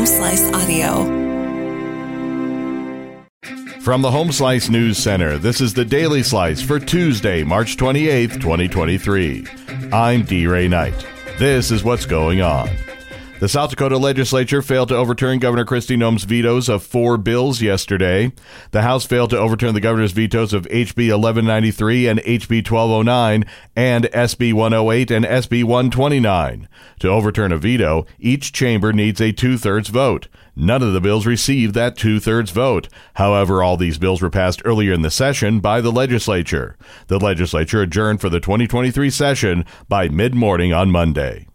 Home Slice Audio. From the Home Slice News Center, this is the Daily Slice for Tuesday, March 28th, 2023. I'm D. Ray Knight. This is what's going on. The South Dakota legislature failed to overturn Governor Kristi Noem's vetoes of four bills yesterday. The House failed to overturn the governor's vetoes of HB 1193 and HB 1209 and SB 108 and SB 129. To overturn a veto, each chamber needs a two thirds vote. None of the bills received that two thirds vote. However, all these bills were passed earlier in the session by the legislature. The legislature adjourned for the 2023 session by mid morning on Monday.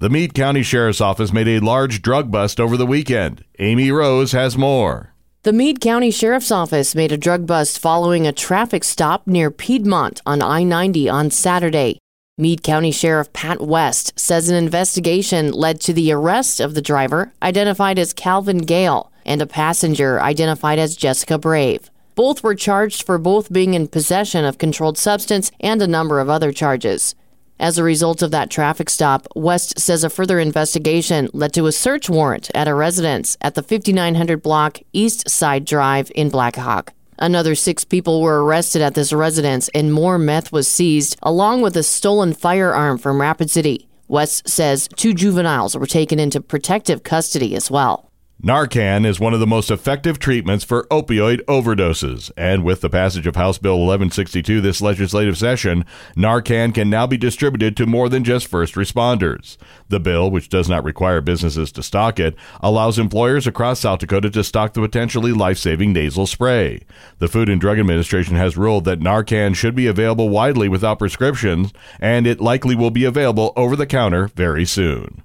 The Meade County Sheriff's Office made a large drug bust over the weekend. Amy Rose has more. The Meade County Sheriff's Office made a drug bust following a traffic stop near Piedmont on I 90 on Saturday. Meade County Sheriff Pat West says an investigation led to the arrest of the driver, identified as Calvin Gale, and a passenger identified as Jessica Brave. Both were charged for both being in possession of controlled substance and a number of other charges. As a result of that traffic stop, West says a further investigation led to a search warrant at a residence at the 5900 block East Side Drive in Black Hawk. Another six people were arrested at this residence and more meth was seized, along with a stolen firearm from Rapid City. West says two juveniles were taken into protective custody as well. Narcan is one of the most effective treatments for opioid overdoses, and with the passage of House Bill 1162 this legislative session, Narcan can now be distributed to more than just first responders. The bill, which does not require businesses to stock it, allows employers across South Dakota to stock the potentially life-saving nasal spray. The Food and Drug Administration has ruled that Narcan should be available widely without prescriptions, and it likely will be available over the counter very soon.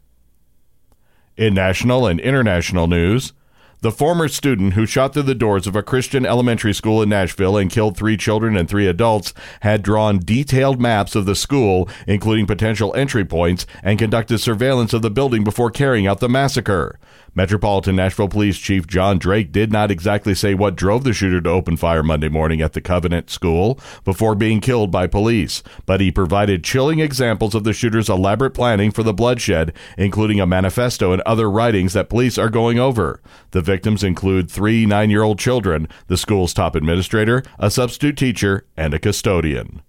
In national and international news, the former student who shot through the doors of a Christian elementary school in Nashville and killed three children and three adults had drawn detailed maps of the school, including potential entry points, and conducted surveillance of the building before carrying out the massacre. Metropolitan Nashville Police Chief John Drake did not exactly say what drove the shooter to open fire Monday morning at the Covenant School before being killed by police, but he provided chilling examples of the shooter's elaborate planning for the bloodshed, including a manifesto and other writings that police are going over. The victims include three nine year old children, the school's top administrator, a substitute teacher, and a custodian.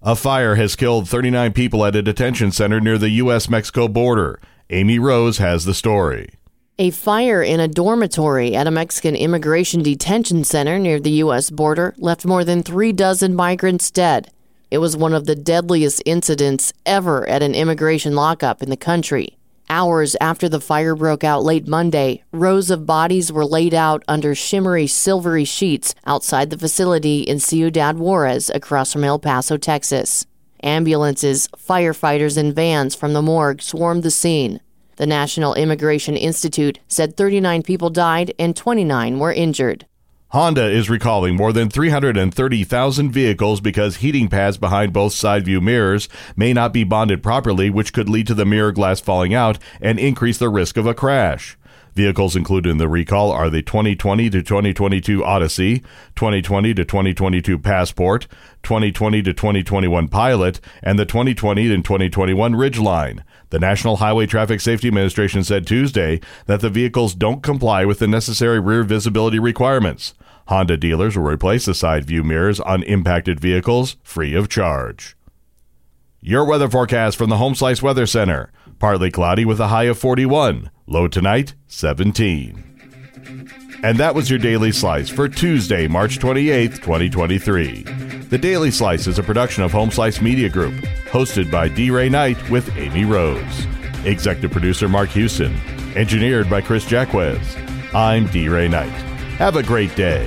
A fire has killed 39 people at a detention center near the U.S. Mexico border. Amy Rose has the story. A fire in a dormitory at a Mexican immigration detention center near the U.S. border left more than three dozen migrants dead. It was one of the deadliest incidents ever at an immigration lockup in the country. Hours after the fire broke out late Monday, rows of bodies were laid out under shimmery silvery sheets outside the facility in Ciudad Juarez across from El Paso, Texas. Ambulances, firefighters, and vans from the morgue swarmed the scene. The National Immigration Institute said 39 people died and 29 were injured. Honda is recalling more than 330,000 vehicles because heating pads behind both side view mirrors may not be bonded properly, which could lead to the mirror glass falling out and increase the risk of a crash. Vehicles included in the recall are the 2020 to 2022 Odyssey, 2020 to 2022 Passport, 2020 to 2021 Pilot, and the 2020 and 2021 Ridgeline. The National Highway Traffic Safety Administration said Tuesday that the vehicles don't comply with the necessary rear visibility requirements. Honda dealers will replace the side view mirrors on impacted vehicles free of charge. Your weather forecast from the Home Slice Weather Center. Partly cloudy with a high of 41. Low tonight, 17. And that was your Daily Slice for Tuesday, March 28th, 2023. The Daily Slice is a production of Home Slice Media Group, hosted by D. Ray Knight with Amy Rose. Executive producer Mark Houston. Engineered by Chris Jacquez. I'm D. Ray Knight. Have a great day.